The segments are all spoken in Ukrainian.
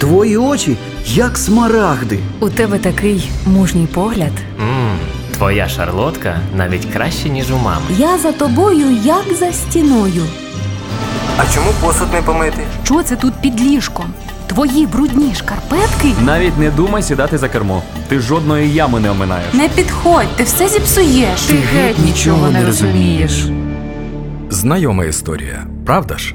Твої очі, як смарагди. У тебе такий мужній погляд. Мм, твоя шарлотка навіть краще, ніж у мами. Я за тобою, як за стіною. А чому посуд не помити? Що це тут під ліжком? Твої брудні шкарпетки? Навіть не думай сідати за кермо. Ти жодної ями не оминаєш. Не підходь, ти все зіпсуєш. Ти геть нічого не розумієш. Знайома історія, правда ж?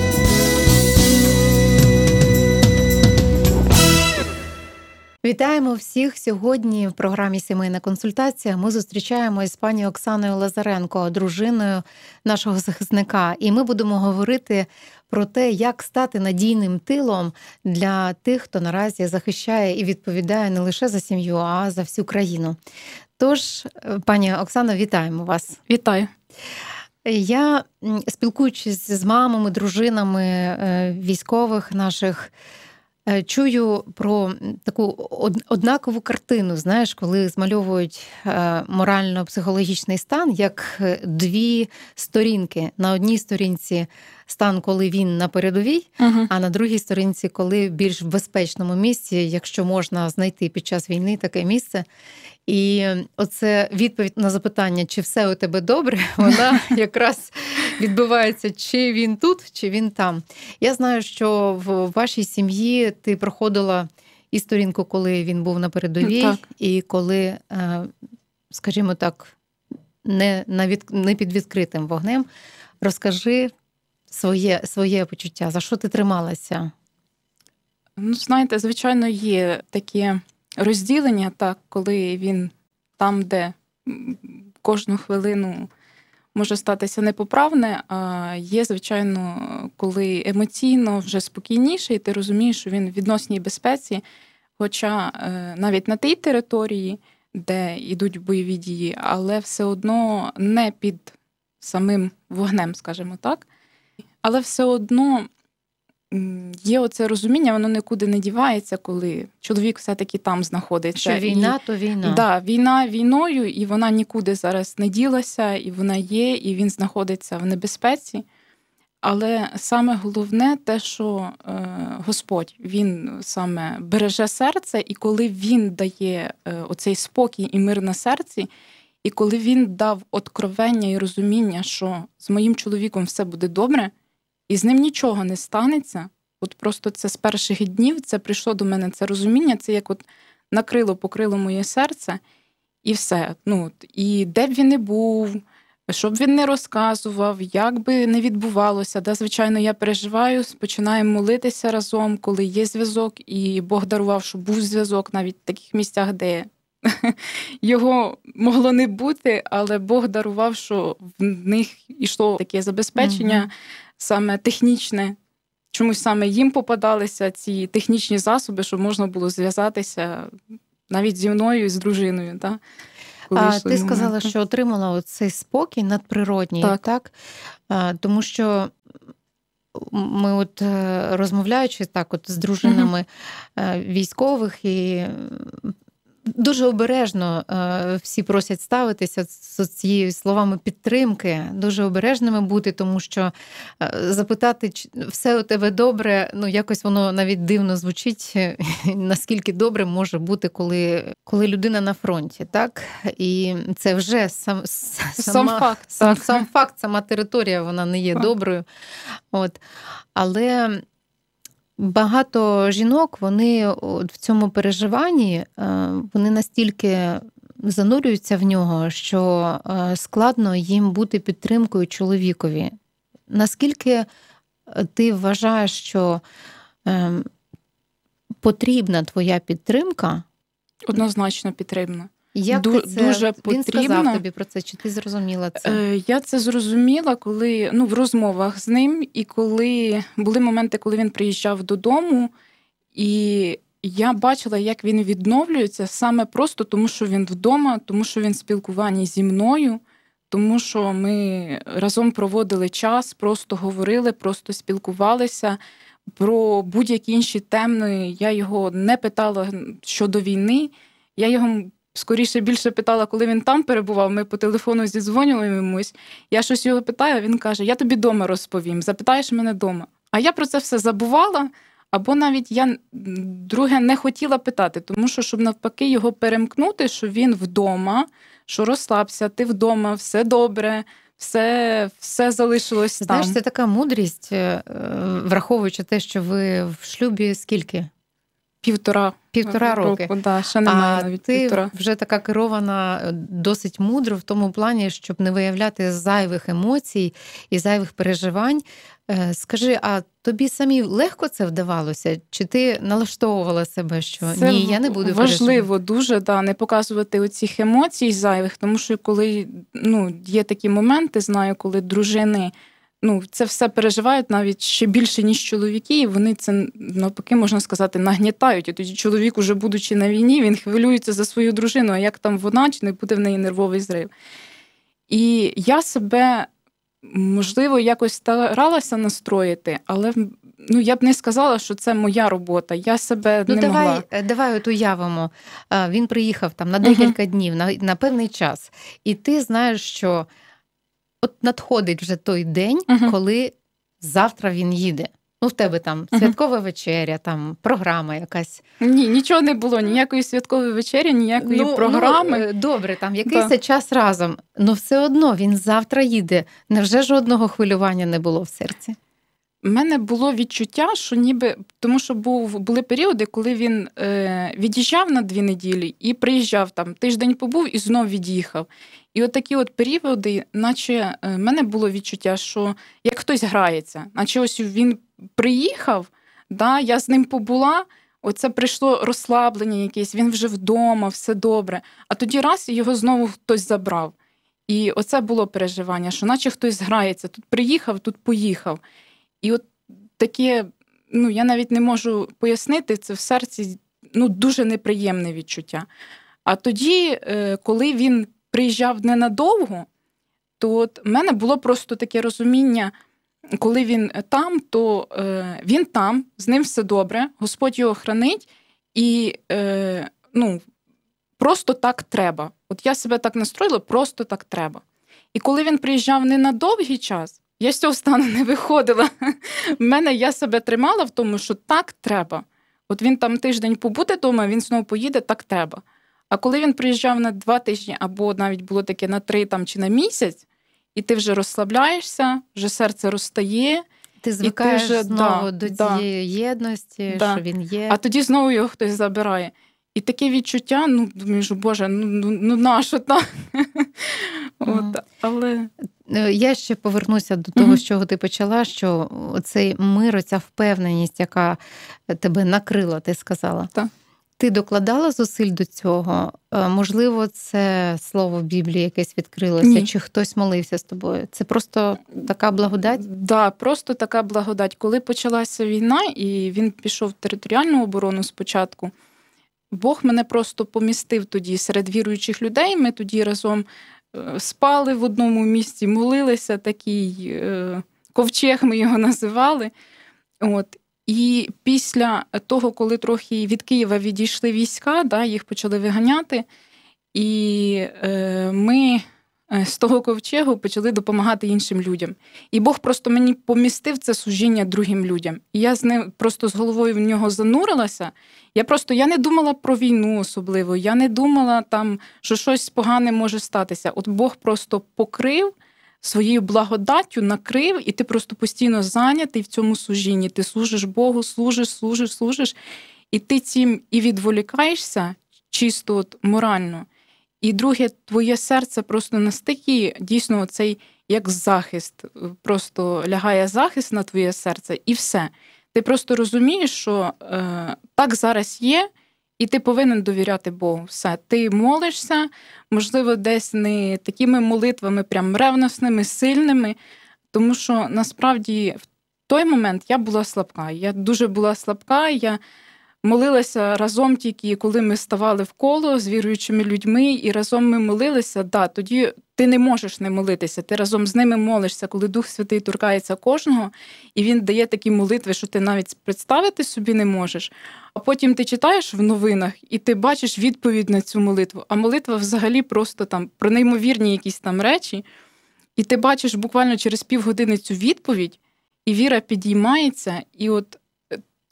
Вітаємо всіх сьогодні в програмі Сімейна консультація. Ми зустрічаємось з пані Оксаною Лазаренко, дружиною нашого захисника, і ми будемо говорити про те, як стати надійним тилом для тих, хто наразі захищає і відповідає не лише за сім'ю, а за всю країну. Тож, пані Оксано, вітаємо вас. Вітаю. Я спілкуючись з мамами, дружинами е, військових наших. Е, чую про таку однакову картину, знаєш, коли змальовують е, морально-психологічний стан як дві сторінки. На одній сторінці стан, коли він на передовій, uh а на другій сторінці, коли більш в безпечному місці, якщо можна знайти під час війни таке місце. І оце відповідь на запитання, чи все у тебе добре, вона якраз відбувається, чи він тут, чи він там. Я знаю, що в вашій сім'ї ти проходила і сторінку, коли він був на передовій, так. і коли, е, скажімо так, не на від... не під відкритим вогнем. Розкажи своє, своє почуття, за що ти трималася? Ну, знаєте, звичайно, є такі розділення, так, коли він там, де кожну хвилину може статися непоправне, а є, звичайно, коли емоційно вже спокійніше, і ти розумієш, що він в відносній безпеці. Хоча е, навіть на тій території, де йдуть бойові дії, але все одно не під самим вогнем, скажімо так. Але все одно є оце розуміння, воно нікуди не дівається, коли чоловік все-таки там знаходиться. Що війна, і, то війна. Да, Війна війною, і вона нікуди зараз не ділася, і вона є, і він знаходиться в небезпеці. Але саме головне те, що е, Господь він саме береже серце, і коли він дає е, оцей спокій і мир на серці, і коли він дав откровення і розуміння, що з моїм чоловіком все буде добре і з ним нічого не станеться. От просто це з перших днів це прийшло до мене це розуміння, це як от накрило, покрило моє серце, і все. Ну, І де б він не був, щоб він не розказував, як би не відбувалося. Да, Звичайно, я переживаю, починаємо молитися разом, коли є зв'язок, і Бог дарував, що був зв'язок навіть в таких місцях, де його могло не бути, але Бог дарував, що в них йшло таке забезпечення. Mm-hmm саме технічне. Чомусь саме їм попадалися ці технічні засоби, щоб можна було зв'язатися навіть зі мною і з дружиною. Так? А Ти сказала, що отримала цей спокій надприродній, так? так? А, Тому що ми, от е, розмовляючи так, от з дружинами uh військових і Дуже обережно е, всі просять ставитися з цією словами підтримки, дуже обережними бути, тому що е, запитати, чи все у тебе добре, ну якось воно навіть дивно звучить, наскільки добре може бути, коли коли людина на фронті, так? І це вже сам сам факт, сам, сам факт, сама територія, вона не є доброю. От. Але Багато жінок вони в цьому переживанні е, вони настільки занурюються в нього, що е, складно їм бути підтримкою чоловікові. Наскільки е, ти вважаєш, що потрібна твоя підтримка? Однозначно потрібна. Як Ду- ти це дуже він сказав тобі про це? Чи ти зрозуміла це? Е, Я це зрозуміла, коли ну в розмовах з ним, і коли були моменти, коли він приїжджав додому, і я бачила, як він відновлюється саме просто тому, що він вдома, тому що він в спілкуванні зі мною, тому що ми разом проводили час, просто говорили, просто спілкувалися. Про будь-які інші теми я його не питала щодо війни. Я його скоріше більше питала, коли він там перебував. Ми по телефону зідзвонюємось. Я щось його питаю, він каже: Я тобі дома розповім, запитаєш мене дома. А я про це все забувала. Або навіть я друге не хотіла питати, тому що щоб навпаки його перемкнути, що він вдома, що розслабся, ти вдома, все добре, все все залишилось Знаєш, там. це така мудрість, е, враховуючи те, що ви в шлюбі скільки? Півтора Півтора роки. року. Да, ще немає а навіть ти півтора. вже така керована е, досить мудро в тому плані, щоб не виявляти зайвих емоцій і зайвих переживань. Е, Скажи, а тобі самі легко це вдавалося? Чи ти налаштовувала себе, що Це ні, я не буду важливо дуже да, не показувати оцих емоцій зайвих, тому що коли ну, є такі моменти, знаю, коли дружини ну, це все переживають навіть ще більше, ніж чоловіки, і вони це навпаки, можна сказати, нагнітають. І тоді чоловік, уже будучи на війні, він хвилюється за свою дружину, а як там вона, чи не буде в неї нервовий зрив. І я себе, можливо, якось старалася настроїти, але ну, я б не сказала, що це моя робота. Я себе ну, не давай, могла. Давай от уявимо. Він приїхав там на декілька uh днів, на, на певний час, і ти знаєш, що от надходить вже той день, uh коли завтра він їде. Ну, в тебе там святкова uh вечеря, там програма якась. Ні, нічого не було, ніякої святкової вечері, ніякої ну, програми. Ну, добре, там якийсь да. час разом, але все одно він завтра їде. Невже жодного хвилювання не було в серці? У мене було відчуття, що ніби тому, що був були періоди, коли він е, від'їжджав на дві неділі і приїжджав там тиждень побув і знов від'їхав. І от такі от періоди, наче в мене було відчуття, що як хтось грається, наче ось він приїхав, да, я з ним побула. Оце прийшло розслаблення якесь, він вже вдома, все добре. А тоді раз його знову хтось забрав. І оце було переживання, що наче хтось грається. Тут приїхав, тут поїхав. І от таке, ну я навіть не можу пояснити, це в серці ну, дуже неприємне відчуття. А тоді, коли він приїжджав ненадовго, то от в мене було просто таке розуміння, коли він там, то е, він там, з ним все добре, Господь його хранить, і е, ну, просто так треба. От я себе так настроїла, просто так треба. І коли він приїжджав не на довгий час, я з цього стану не виходила. В мене я себе тримала в тому, що так треба. От він там тиждень побуде вдома, він знову поїде, так треба. А коли він приїжджав на два тижні, або навіть було таке на три там, чи на місяць, і ти вже розслабляєшся, вже серце розстає. Ти звикаєш і ти вже, знову да, до да, цієї єдності, да. що він є. А тоді знову його хтось забирає. І таке відчуття, ну думаєш, боже, ну ну, ну нащо так? От, але... Я ще повернуся до того, з чого ти почала, що цей мир, ця впевненість, яка тебе накрила, ти сказала. Так. Ти докладала зусиль до цього? Можливо, це слово в Біблії якесь відкрилося, Ні. чи хтось молився з тобою? Це просто така благодать? Так, да, просто така благодать. Коли почалася війна, і він пішов в територіальну оборону спочатку, Бог мене просто помістив тоді серед віруючих людей. Ми тоді разом спали в одному місці, молилися, такий е, ковчег ми його називали. От. І після того, коли трохи від Києва відійшли війська, да, їх почали виганяти, і е, ми з того ковчегу почали допомагати іншим людям. І Бог просто мені помістив це служіння другим людям. І я з ним просто з головою в нього занурилася. Я просто я не думала про війну особливо, я не думала там, що щось погане може статися. От Бог просто покрив своєю благодаттю, накрив, і ти просто постійно зайнятий в цьому служінні. Ти служиш Богу, служиш, служиш, служиш, і ти цим і відволікаєшся чисто от морально. І друге, твоє серце просто настільки дійсно цей як захист, просто лягає захист на твоє серце, і все. Ти просто розумієш, що е, так зараз є, і ти повинен довіряти Богу. Все, ти молишся, можливо, десь не такими молитвами, прям ревносними, сильними, тому що насправді в той момент я була слабка. Я дуже була слабка. я молилася разом тільки коли ми ставали в коло з віруючими людьми, і разом ми молилися. Да, тоді ти не можеш не молитися. Ти разом з ними молишся, коли Дух Святий торкається кожного, і він дає такі молитви, що ти навіть представити собі не можеш. А потім ти читаєш в новинах і ти бачиш відповідь на цю молитву. А молитва взагалі просто там про неймовірні якісь там речі. І ти бачиш буквально через півгодини цю відповідь, і віра підіймається, і от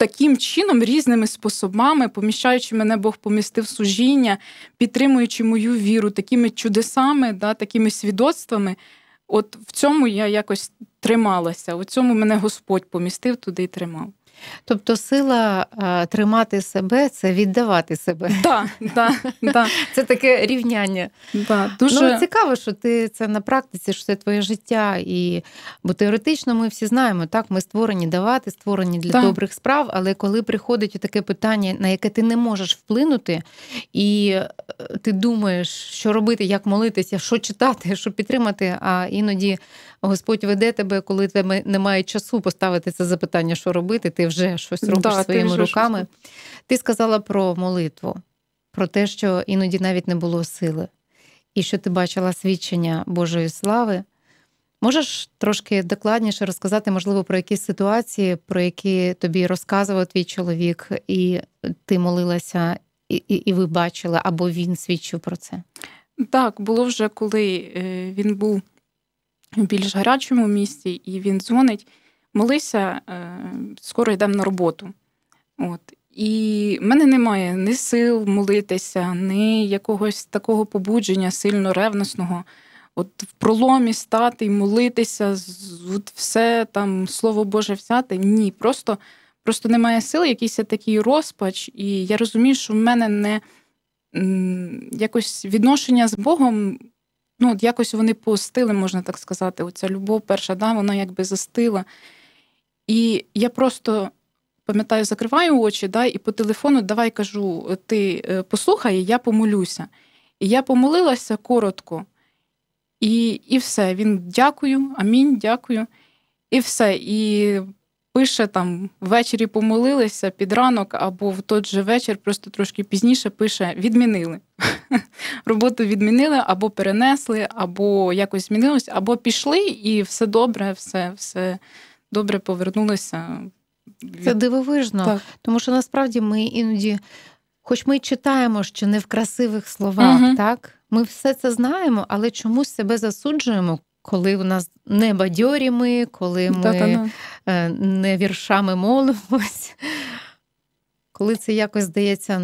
таким чином, різними способами, поміщаючи мене, Бог помістив служіння, підтримуючи мою віру, такими чудесами, да, такими свідоцтвами. От в цьому я якось трималася. У цьому мене Господь помістив туди і тримав. Тобто сила а, тримати себе це віддавати себе. Да, да, да, Це таке рівняння. да. Дуже Ну, цікаво, що ти це на практиці, що це твоє життя. І... Бо теоретично ми всі знаємо, так, ми створені давати, створені для Так. добрих справ, але коли приходить таке питання, на яке ти не можеш вплинути, і е, ти думаєш, що робити, як молитися, що читати, що підтримати, а іноді Господь веде тебе, коли тебе немає часу поставити це запитання, що робити, ти вже щось робиш Да, своїми щось руками. робиш. Ти сказала про молитву, про те, що іноді навіть не було сили, і що ти бачила свідчення Божої слави. Можеш трошки докладніше розказати, можливо, про якісь ситуації, про які тобі розказував твій чоловік, і ти молилася, і, і, і ви бачили, або він свідчив про це? Так, було вже коли е, він був в більш гарячому місці, і він дзвонить, молися, е, скоро йдемо на роботу. От. І в мене немає ні сил молитися, ні якогось такого побудження сильно ревностного. От в проломі стати і молитися, от все там слово Боже взяти. Ні, просто, просто немає сил, якийсь такий розпач, і я розумію, що в мене не якось відношення з Богом, ну, от якось вони постили, можна так сказати. Оця любов перша, да, вона якби застила. І я просто пам'ятаю, закриваю очі, да, і по телефону давай кажу: ти е, послухай, я помолюся. І я помолилася коротко, і, і все. Він дякую, амінь, дякую. І все. І пише там ввечері помолилися під ранок, або в той же вечір, просто трошки пізніше пише: відмінили. Роботу відмінили, або перенесли, або якось змінилось, або пішли, і все добре, все, все добре повернулося. Це дивовижно, Так. тому що насправді ми іноді, хоч ми читаємо, що не в красивих словах, Мгм. так ми все це знаємо, але чомусь себе засуджуємо, коли у нас не бадьорі ми, коли ми Та-та-та. е, не віршами молимось, коли це якось здається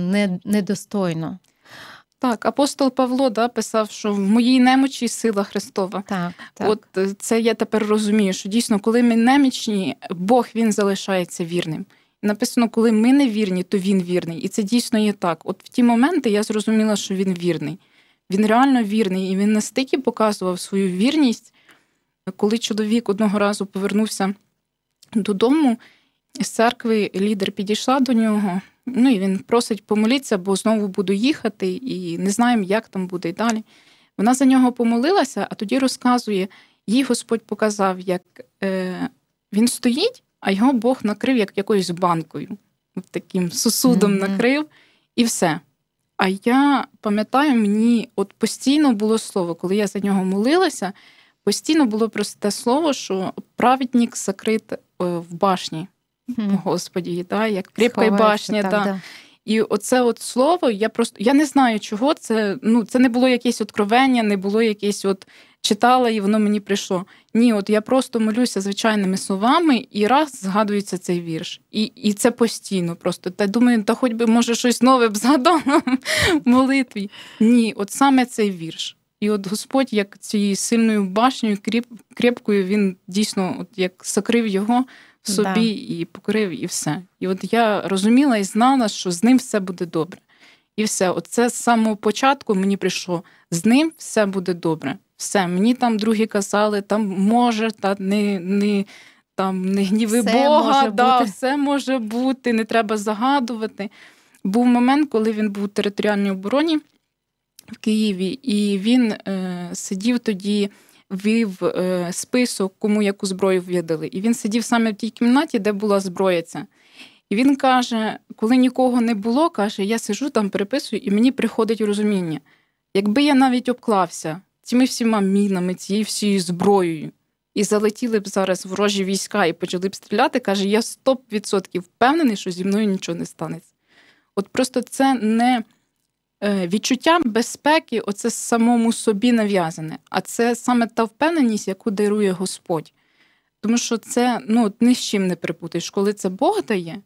недостойно. Так, апостол Павло да, писав, що в моїй немочі сила Христова. Так, так. От е, це я тепер розумію, що дійсно, коли ми немічні, Бог він залишається вірним. Написано, коли ми не вірні, то він вірний. І це дійсно є так. От в ті моменти я зрозуміла, що він вірний. Він реально вірний, і він настільки показував свою вірність, коли чоловік одного разу повернувся додому з церкви, лідер підійшла до нього. Ну і він просить помолитися, бо знову буду їхати, і не знаємо, як там буде і далі. Вона за нього помолилася, а тоді розказує, їй Господь показав, як е, він стоїть, а його Бог накрив як якоюсь банкою, таким сосудом Мгм. накрив, і все. А я пам'ятаю, мені от постійно було слово, коли я за нього молилася, постійно було просте слово, що праведник закрит е, в башні. Господі, да, як кріпка башня. так, да. да. І оце от слово, я просто я не знаю, чого це. Ну, це не було якесь откровення, не було якесь от читала, і воно мені прийшло. Ні, от я просто молюся звичайними словами, і раз згадується цей вірш. І і це постійно просто. Та думаю, та хоч би може щось нове б згадала в молитві. Ні, от саме цей вірш. І от Господь, як цією сильною башнею, кріп, крепкою, він дійсно, от як сокрив його собі Да. і покрив, і все. І от я розуміла і знала, що з ним все буде добре. І все, оце з самого початку мені прийшло. З ним все буде добре. Все, мені там другі казали, там може, та не, не, там, не гніви Все Бога, може да, бути. все може бути, не треба загадувати. Був момент, коли він був у територіальній обороні в Києві, і він е, сидів тоді, вів е, список, кому яку зброю в'ядали. І він сидів саме в тій кімнаті, де була зброя ця. І він каже: коли нікого не було, каже, я сижу там, переписую, і мені приходить розуміння. Якби я навіть обклався цими всіма мінами, цією всією зброєю, і залетіли б зараз ворожі війська і почали б стріляти, каже, я 100% впевнений, що зі мною нічого не станеться. От просто це не відчуття безпеки, оце самому собі нав'язане, а це саме та впевненість, яку дарує Господь. Тому що це ну, ні з чим не припутаєш. Коли це Бог дає,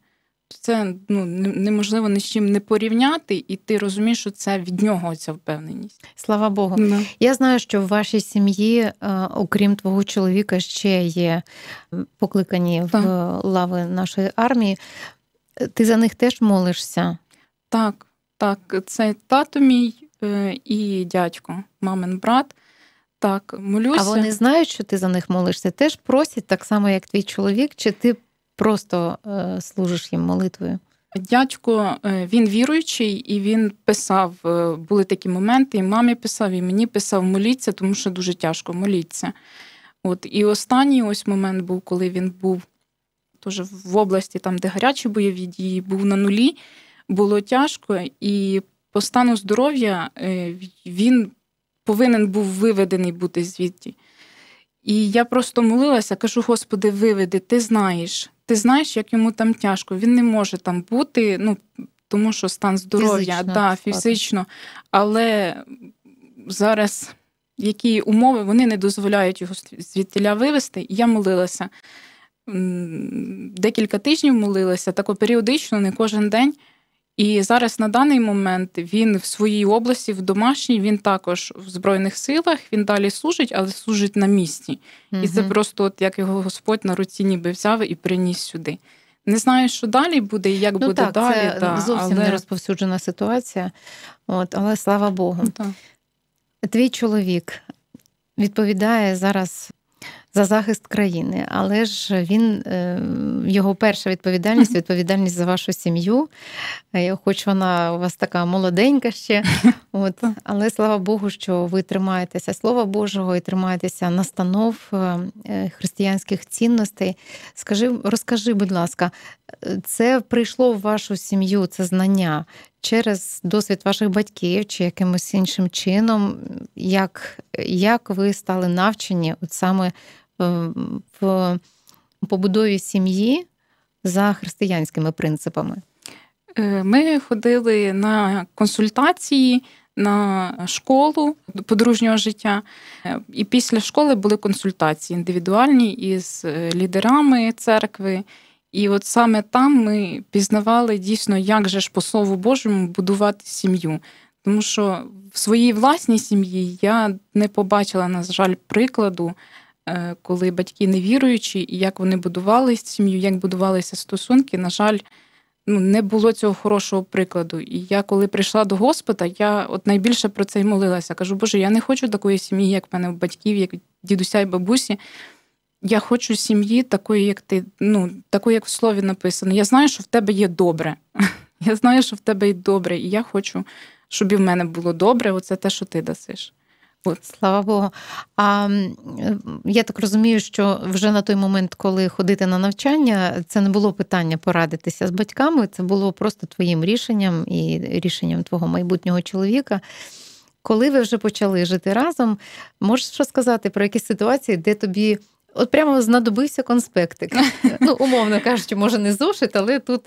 то це ну, неможливо ні з чим не порівняти, і ти розумієш, що це від нього ця впевненість. Слава Богу. Да. Я знаю, що в вашій сім'ї, е, окрім твого чоловіка, ще є покликані в лави нашої армії. Е, Ти за них теж молишся? Так, так, це тато мій е, і дядько, мамин брат. Так, молюся. А вони знають, що ти за них молишся? Теж просять так само, як твій чоловік, чи ти просто е, служиш їм молитвою? Дядько е, він віруючий, і він писав. Були такі моменти, і мамі писав, і мені писав моліться, тому що дуже тяжко моліться. От і останній ось момент був, коли він був теж в області, там, де гарячі бойові дії, був на нулі, було тяжко, і по стану здоров'я е, він повинен був виведений бути звідти. І я просто молилася, кажу: Господи, виведи, ти знаєш, ти знаєш, як йому там тяжко. Він не може там бути, ну тому що стан здоров'я, Фізично, да, фізично. Але зараз які умови вони не дозволяють його звідтіля вивести. І я молилася. Декілька тижнів молилася, тако періодично, не кожен день. І зараз на даний момент він в своїй області, в домашній, він також в Збройних силах, він далі служить, але служить на місці. І це просто от як його Господь на руці ніби взяв і приніс сюди. Не знаю, що далі буде і як Ну буде так, далі. це да, зовсім але... не розповсюджена ситуація. От, але слава Богу. Да. Твій чоловік відповідає зараз за захист країни, але ж він е, його перша відповідальність відповідальність за вашу сім'ю. Е, Хоч вона у вас така молоденька ще. От, але слава Богу, що ви тримаєтеся Слова Божого і тримаєтеся настанов е, християнських цінностей. Скажи, розкажи, будь ласка, це прийшло в вашу сім'ю, це знання через досвід ваших батьків чи якимось іншим чином, як, як ви стали навчені от саме в побудові сім'ї за християнськими принципами? Е, Ми ходили на консультації на школу подружнього життя. Е, І після школи були консультації індивідуальні із е, лідерами церкви. І от саме там ми пізнавали дійсно, як же ж по Слову Божому будувати сім'ю. Тому що в своїй власній сім'ї я не побачила, на жаль, прикладу, е, коли батьки невіруючі, і як вони будували сім'ю, як будувалися стосунки. На жаль, ну, не було цього хорошого прикладу. І я, коли прийшла до Господа, я от найбільше про це й молилася. Кажу, Боже, я не хочу такої сім'ї, як в мене у батьків, як дідуся і бабусі. Я хочу сім'ї такої, як ти, ну, такої, як в слові написано. Я знаю, що в тебе є добре. Я знаю, що в тебе є добре, і я хочу, щоб і в мене було добре. Оце те, що ти дасиш. Слава Богу. А е, я так розумію, що вже на той момент, коли ходити на навчання, це не було питання порадитися з батьками, це було просто твоїм рішенням і рішенням твого майбутнього чоловіка. Коли ви вже почали жити разом, можеш розказати про якісь ситуації, де тобі от прямо знадобився конспектик? Ну, умовно кажучи, може, не зошит, але тут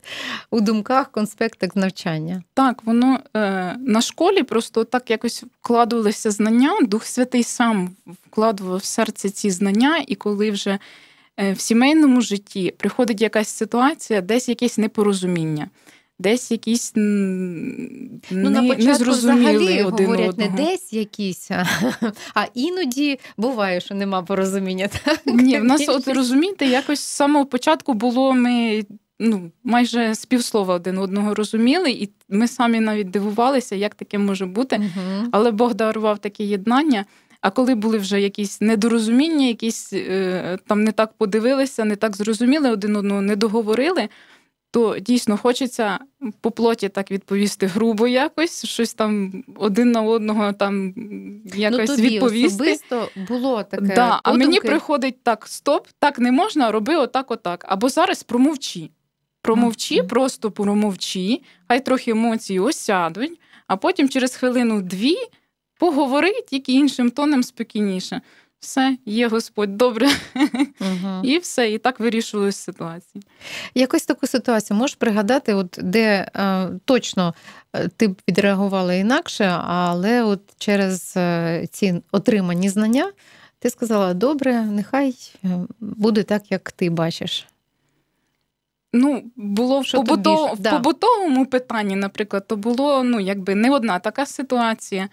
у думках конспектик навчання. Так, воно е, на школі просто так якось вкладувалися знання. Дух Святий сам вкладував в серце ці знання, і коли вже е, в сімейному житті приходить якась ситуація, десь якесь непорозуміння, десь якісь Ну, не, на початку незрозуміли взагалі один говорять одного. не десь якісь, а, а іноді буває, що нема порозуміння. Так? Ні, в нас, от розумієте, якось з самого початку було ми. Ну, майже з півслова один одного розуміли, і ми самі навіть дивувалися, як таке може бути. Мгм. Але Бог дарував таке єднання. А коли були вже якісь недорозуміння, якісь е, там не так подивилися, не так зрозуміли один одного, не договорили, то дійсно хочеться по плоті так відповісти грубо якось, щось там один на одного там якось ну, тобі відповісти. особисто було таке. Да, а мені приходить так: стоп, так не можна, роби отак, отак. Або зараз промовчи. Промовчи, Мгм. просто промовчи, хай трохи емоції осядуть, а потім через хвилину-дві поговори тільки іншим тоном спокійніше. Все, є Господь, добре. Мгм. І все, і так вирішувалась ситуація. Якось таку ситуацію можеш пригадати, от де е, точно е, ти б відреагувала інакше, але от через е, ці отримані знання ти сказала: добре, нехай е, буде так, як ти бачиш. Ну, було в, тобі в да. побутовому питанні, наприклад, то було ну, якби не одна така ситуація.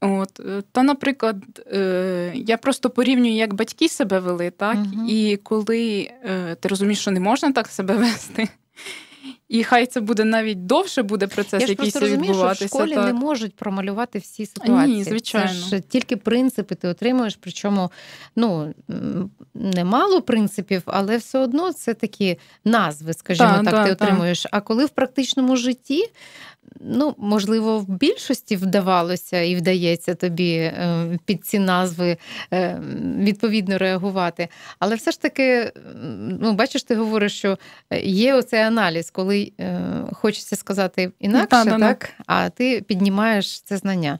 От. е, Та, наприклад, е, я просто порівнюю, як батьки себе вели, так? Мгм. І коли е, ти розумієш, що не можна так себе вести, і хай це буде навіть довше буде процес Я ж якийсь що в школі так. не можуть промалювати всі ситуації. Ні, звичайно. Це ж тільки принципи ти отримуєш, причому ну, немало принципів, але все одно це такі назви, скажімо Так, так, так, ти так. отримуєш. А коли в практичному житті, ну, можливо, в більшості вдавалося і вдається тобі е, під ці назви е, відповідно реагувати. Але все ж таки, ну, бачиш, ти говориш, що є оцей аналіз, коли е, хочеться сказати інакше, да, да. так, а ти піднімаєш це знання.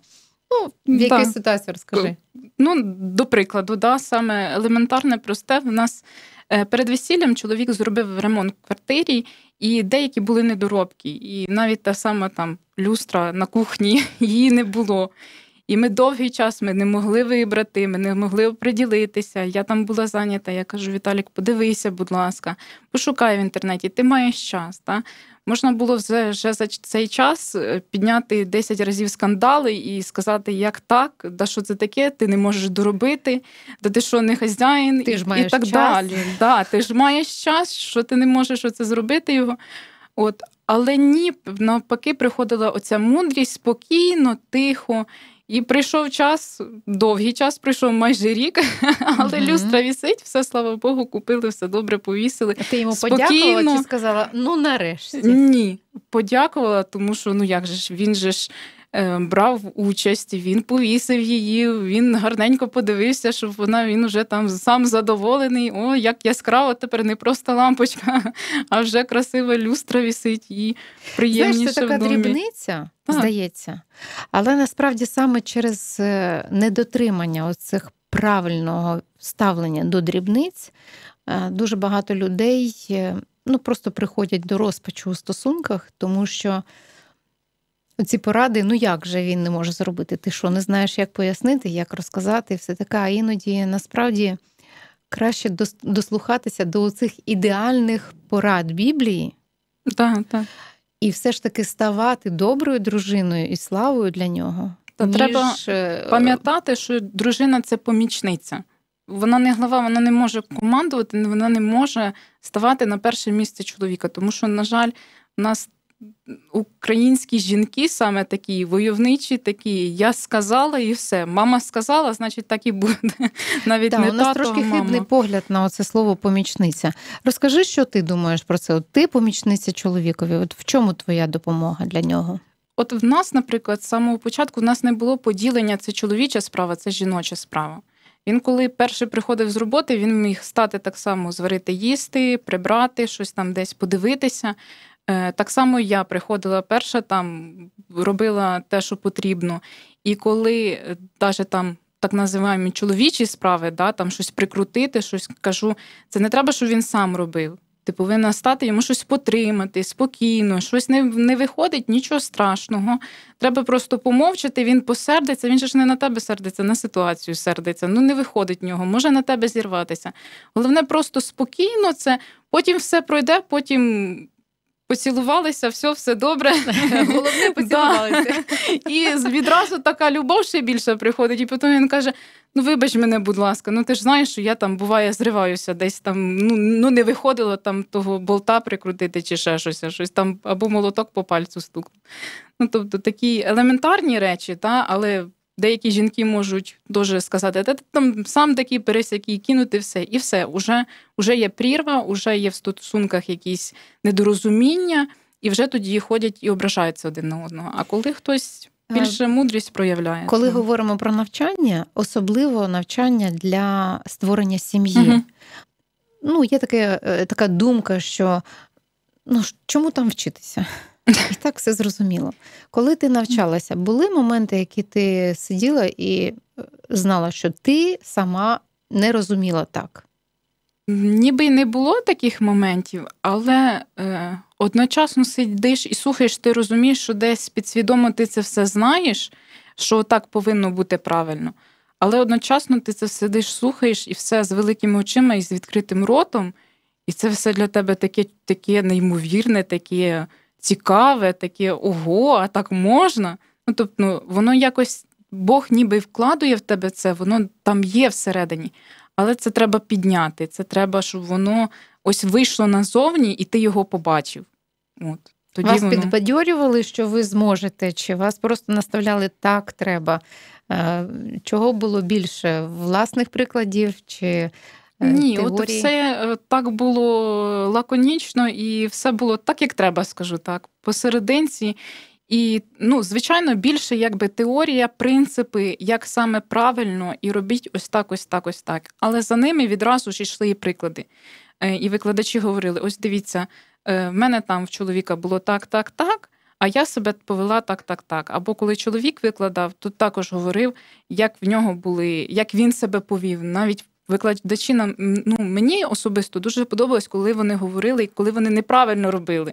Ну, в якій ситуації розкажи. Ну, до прикладу, да, саме елементарне, просте. В нас е, перед весіллям чоловік зробив ремонт в квартирі, і деякі були недоробки. І навіть та сама там люстра на кухні її не було. І ми довгий час ми не могли вибрати, ми не могли оприділитися. Я там була зайнята. Я кажу: Віталік, подивися, будь ласка, пошукай в інтернеті, ти маєш час. Та? Можна було вже, за цей час е, підняти 10 разів скандали і сказати, як так, да що це таке, ти не можеш доробити, да ти що не хазяїн, Ти і, ж маєш і так час. далі. Да, ти ж маєш час, що ти не можеш оце зробити його. От. Але ні, навпаки, приходила оця мудрість спокійно, тихо. І прийшов час, довгий час, прийшов майже рік, але Мгм. люстра вісить, все, слава Богу, купили, все добре повісили. А Ти йому Спокійно. подякувала чи сказала, ну нарешті. Ні, подякувала, тому що ну як же ж він же ж е, брав участь, він повісив її, він гарненько подивився, щоб вона він уже там сам задоволений. О, як яскраво тепер не просто лампочка, а вже красива люстра вісить і приємніше Знаєш, це така в домі. дрібниця. Здається. Але насправді саме через е, недотримання оцих правильного ставлення до дрібниць е, дуже багато людей е, ну, просто приходять до розпачу у стосунках, тому що ці поради, ну як же він не може зробити? Ти що, не знаєш, як пояснити, як розказати, і все таке. А іноді насправді краще дослухатися до цих ідеальних порад Біблії. Так, так. І все ж таки ставати доброю дружиною і славою для нього. Та ніж, треба е, Пам'ятати, що дружина це помічниця. Вона не глава, вона не може командувати, вона не може ставати на перше місце чоловіка. Тому що, на жаль, у нас українські жінки саме такі войовничі, такі я сказала і все. Мама сказала, значить так і буде. Навіть Да, не у нас тато, трошки мама. хибний погляд на оце слово помічниця. Розкажи, що ти думаєш про це? От ти помічниця чоловікові. От в чому твоя допомога для нього? От в нас, наприклад, з самого початку в нас не було поділення це чоловіча справа, це жіноча справа. Він, коли перший приходив з роботи, він міг стати так само зварити їсти, прибрати, щось там десь подивитися. Е, Так само я приходила перша, там робила те, що потрібно. І коли навіть там так називаємо чоловічі справи, да, там щось прикрутити, щось кажу, це не треба, щоб він сам робив. Ти повинна стати йому щось потримати спокійно, щось не, не виходить, нічого страшного. Треба просто помовчати, він посердиться. Він же ж не на тебе сердиться, на ситуацію сердиться. Ну не виходить в нього, може на тебе зірватися. Головне, просто спокійно це, потім все пройде, потім поцілувалися, все, все добре. Головне, поцілувалися. І відразу така любов ще більше приходить. І потім він каже: Ну, вибач мене, будь ласка, ну ти ж знаєш, що я там буває зриваюся, десь там ну, ну не виходило там того болта прикрутити чи ще щось, щось там або молоток по пальцю стукнув. Ну, тобто такі елементарні речі, та, але деякі жінки можуть дуже сказати, та ти там сам такий пересякий, кинути все, і все. Уже, уже є прірва, уже є в стосунках якісь недорозуміння, і вже тоді ходять і ображаються один на одного. А коли хтось більше мудрість проявляє. Коли говоримо про навчання, особливо навчання для створення сім'ї. Мгм. Ну, є таке, е, така думка, що ну чому там вчитися? І так все зрозуміло. Коли ти навчалася, були моменти, які ти сиділа і е, знала, що ти сама не розуміла так. Ніби й не було таких моментів, але е, одночасно сидиш і слухаєш, ти розумієш, що десь підсвідомо ти це все знаєш, що так повинно бути правильно. Але одночасно ти це сидиш, слухаєш і все з великими очима і з відкритим ротом, і це все для тебе таке, таке неймовірне, таке цікаве, таке ого, а так можна. Ну, тобто, ну, воно якось Бог ніби вкладує в тебе це, воно там є всередині. Але це треба підняти. Це треба, щоб воно ось вийшло назовні, і ти його побачив. От. Тоді вас воно... підбадьорювали, що ви зможете, чи вас просто наставляли так треба? Е, Чого було більше? Власних прикладів чи Ні, теорії? от все е, так було лаконічно, і все було так, як треба, скажу так, посерединці. І, ну, звичайно, більше якби теорія, принципи, як саме правильно, і робіть ось так, ось так, ось так. Але за ними відразу ж йшли і приклади. Е, І викладачі говорили: ось дивіться, е, в мене там в чоловіка було так, так, так. А я себе повела так, так, так. Або коли чоловік викладав, то також говорив, як в нього були, як він себе повів. Навіть викладачі нам ну мені особисто дуже подобалось, коли вони говорили, і коли вони неправильно робили.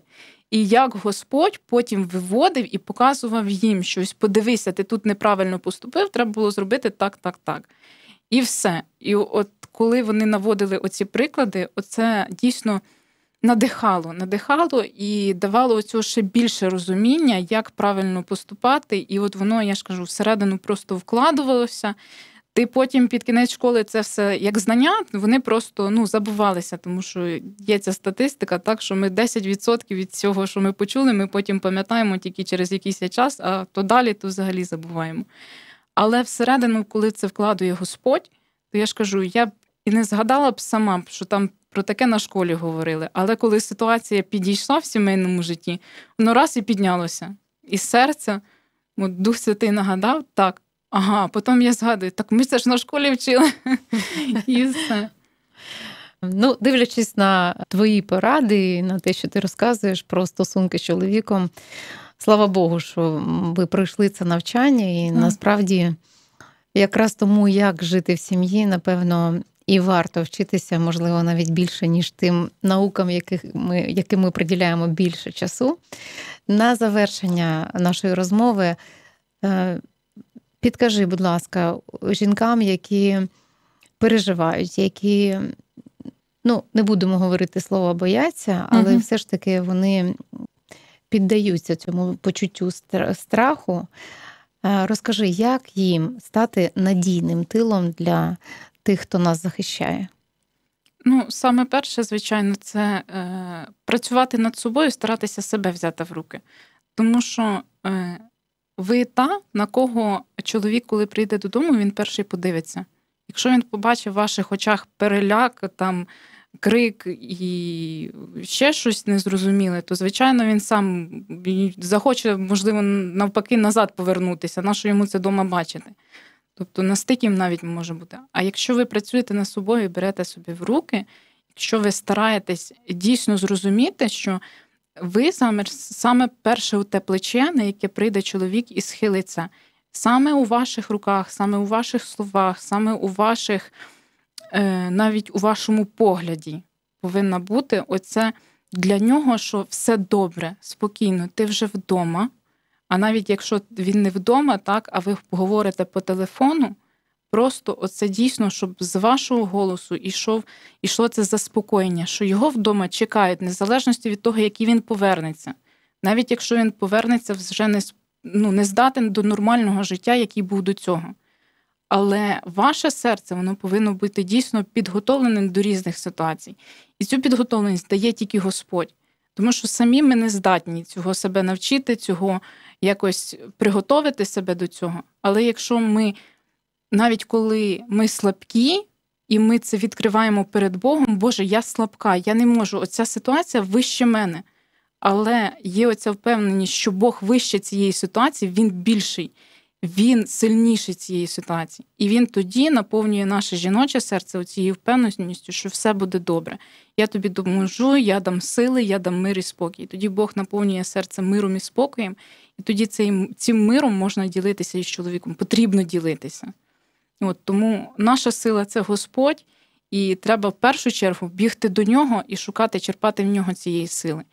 І як Господь потім виводив і показував їм щось. Подивися, ти тут неправильно поступив, треба було зробити так, так, так. І все. І от коли вони наводили оці приклади, оце дійсно надихало, надихало і давало оцього ще більше розуміння, як правильно поступати. І от воно, я ж кажу, всередину просто вкладувалося. Ти потім під кінець школи це все як знання, вони просто ну забувалися, тому що є ця статистика, так що ми 10% від цього, що ми почули, ми потім пам'ятаємо тільки через якийсь час, а то далі то взагалі забуваємо. Але всередину, коли це вкладує Господь, то я ж кажу, я б і не згадала б сама, що там про таке на школі говорили. Але коли ситуація підійшла в сімейному житті, воно раз і піднялося. І серце, от Дух Святий нагадав, так. Ага, потім я згадую, так ми це ж на школі вчили. І все. Ну, дивлячись на твої поради і на те, що ти розказуєш про стосунки з чоловіком, слава Богу, що ви пройшли це навчання, і насправді якраз тому, як жити в сім'ї, напевно, і варто вчитися, можливо, навіть більше, ніж тим наукам, яких ми, яким ми приділяємо більше часу. На завершення нашої розмови. Підкажи, будь ласка, жінкам, які переживають, які, ну, не будемо говорити слово бояться, але Мгм. все ж таки вони піддаються цьому почуттю страху. Е, Розкажи, як їм стати надійним тилом для тих, хто нас захищає? Ну, саме перше, звичайно, це е, працювати над собою, старатися себе взяти в руки. Тому що е, ви та, на кого чоловік, коли прийде додому, він перший подивиться. Якщо він побачив в ваших очах переляк, там крик і ще щось незрозуміле, то звичайно він сам захоче, можливо, навпаки, назад повернутися. Нащо йому це вдома бачити? Тобто настиким навіть може бути. А якщо ви працюєте над собою і берете собі в руки, якщо ви стараєтесь дійсно зрозуміти, що ви саме, саме перше у те плече, на яке прийде чоловік і схилиться, саме у ваших руках, саме у ваших словах, саме у ваших, е, навіть у вашому погляді повинна бути оце для нього, що все добре, спокійно, ти вже вдома. А навіть якщо він не вдома, так, а ви говорите по телефону, просто оце дійсно, щоб з вашого голосу ішов, ішло це заспокоєння, що його вдома чекають, незалежності від того, який він повернеться. Навіть якщо він повернеться вже не, ну, не здатен до нормального життя, який був до цього. Але ваше серце воно повинно бути дійсно підготовленим до різних ситуацій. І цю підготовленість дає тільки Господь. Тому що самі ми не здатні цього себе навчити, цього якось приготовити себе до цього. Але якщо ми, навіть коли ми слабкі, і ми це відкриваємо перед Богом, Боже, я слабка, я не можу. Оця ситуація вище мене. Але є оця впевненість, що Бог вище цієї ситуації, він більший. він сильніший цієї ситуації. І він тоді наповнює наше жіноче серце цією впевненістю, що все буде добре. Я тобі допоможу, я дам сили, я дам мир і спокій. Тоді Бог наповнює серце миром і спокоєм, і тоді цим, цим миром можна ділитися із чоловіком. Потрібно ділитися. От Тому наша сила це Господь, і треба в першу чергу бігти до нього і шукати, черпати в нього цієї сили.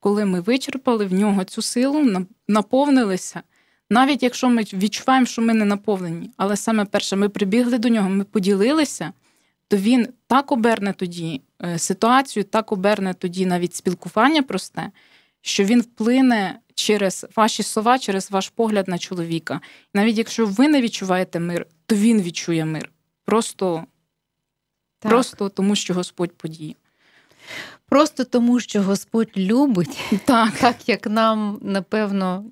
Коли ми вичерпали в нього цю силу, наповнилися. Навіть якщо ми відчуваємо, що ми не наповнені, але саме перше, ми прибігли до нього, ми поділилися, то він так оберне тоді е, ситуацію, так оберне тоді навіть спілкування просте, що він вплине через ваші слова, через ваш погляд на чоловіка. Навіть якщо ви не відчуваєте мир, то він відчує мир. Просто, Просто тому, що Господь подіє. Просто тому, що Господь любить, так так як нам, напевно,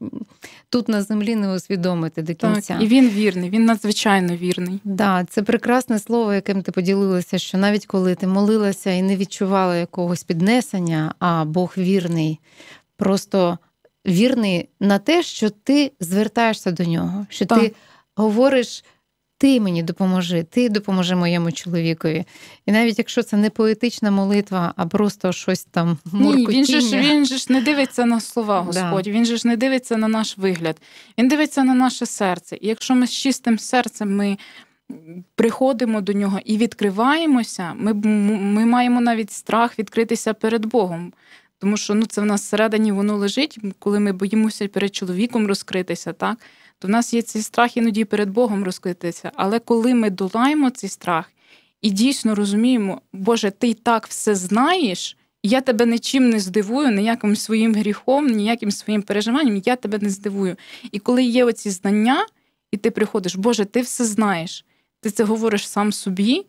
тут на землі не усвідомити до кінця. Так, І він вірний, він надзвичайно вірний. Да, Це прекрасне слово, яким ти поділилася, що навіть коли ти молилася і не відчувала якогось піднесення, а Бог вірний, просто вірний на те, що ти звертаєшся до нього, що так. ти говориш. Ти мені допоможи, ти допоможи моєму чоловікові. І навіть якщо це не поетична молитва, а просто щось там Ні, Він же ж він же ж не дивиться на слова, Господь. Да. Він же ж не дивиться на наш вигляд, він дивиться на наше серце. І якщо ми з чистим серцем ми приходимо до нього і відкриваємося, ми ми маємо навіть страх відкритися перед Богом. Тому що ну, це в нас всередині воно лежить, коли ми боїмося перед чоловіком розкритися, так? то в нас є цей страх іноді перед Богом розкритися. Але коли ми долаємо цей страх і дійсно розуміємо, Боже, ти й так все знаєш, я тебе нічим не здивую, ніяким своїм гріхом, ніяким своїм переживанням, я тебе не здивую. І коли є оці знання, і ти приходиш, Боже, ти все знаєш, ти це говориш сам собі,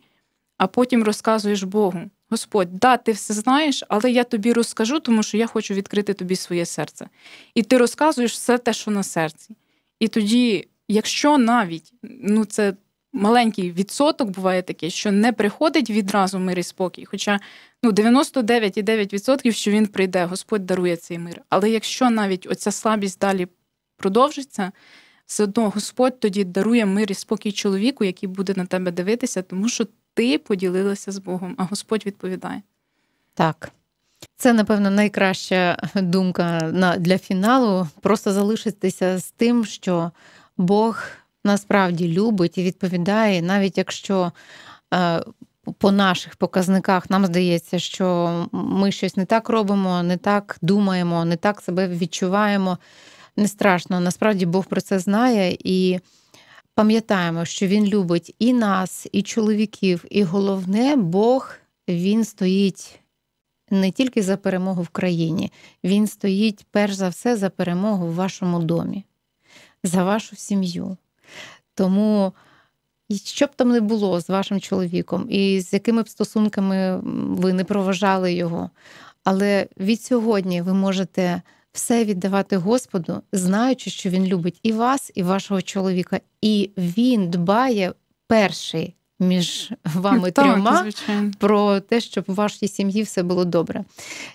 а потім розказуєш Богу. Господь, да, ти все знаєш, але я тобі розкажу, тому що я хочу відкрити тобі своє серце. І ти розказуєш все те, що на серці. І тоді, якщо навіть ну це маленький відсоток буває такий, що не приходить відразу мир і спокій, хоча ну 99,9% що він прийде, Господь дарує цей мир. Але якщо навіть оця слабість далі продовжиться, все одно Господь тоді дарує мир і спокій чоловіку, який буде на тебе дивитися, тому що ти поділилася з Богом, а Господь відповідає. Так. Це, напевно, найкраща думка для фіналу. Просто залишитися з тим, що Бог насправді любить і відповідає, навіть якщо е, по наших показниках нам здається, що ми щось не так робимо, не так думаємо, не так себе відчуваємо. Не страшно. Насправді Бог про це знає і пам'ятаємо, що Він любить і нас, і чоловіків, і головне, Бог він стоїть не тільки за перемогу в країні, він стоїть перш за все за перемогу в вашому домі, за вашу сім'ю. Тому, що б там не було з вашим чоловіком, і з якими б стосунками ви не проважали його, але від сьогодні ви можете все віддавати Господу, знаючи, що Він любить і вас, і вашого чоловіка, і він дбає перший між вами так, трьома звичайно. про те, щоб у вашій сім'ї все було добре.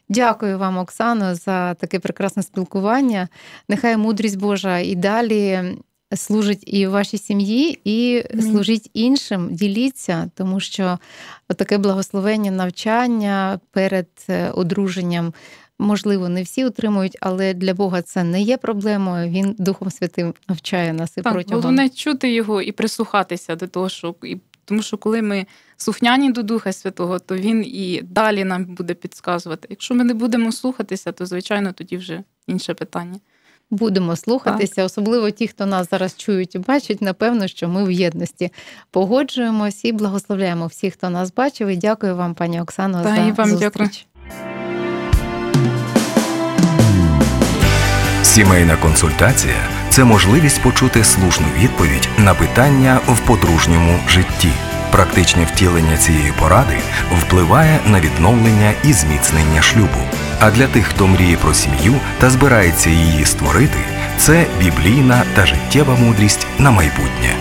Дякую вам, Оксано, за таке прекрасне спілкування. Нехай мудрість Божа і далі. Служить і вашій сім'ї, і служить іншим, діліться, тому що таке благословення навчання перед е, одруженням, можливо, не всі отримують, але для Бога це не є проблемою. Він Духом Святим навчає нас і так, протягом. Головне чути його і прислухатися до того, що і тому що коли ми слухняні до Духа Святого, то він і далі нам буде підказувати. Якщо ми не будемо слухатися, то звичайно тоді вже інше питання. Будемо слухатися, так. особливо ті, хто нас зараз чують і бачать, напевно, що ми в єдності погоджуємось і благословляємо всіх, хто нас бачив. І дякую вам, пані Оксано, Та, за і вам зустріч. Дякую. Сімейна консультація це можливість почути слушну відповідь на питання в подружньому житті. Практичне втілення цієї поради впливає на відновлення і зміцнення шлюбу. А для тих, хто мріє про сім'ю та збирається її створити, це біблійна та життєва мудрість на майбутнє.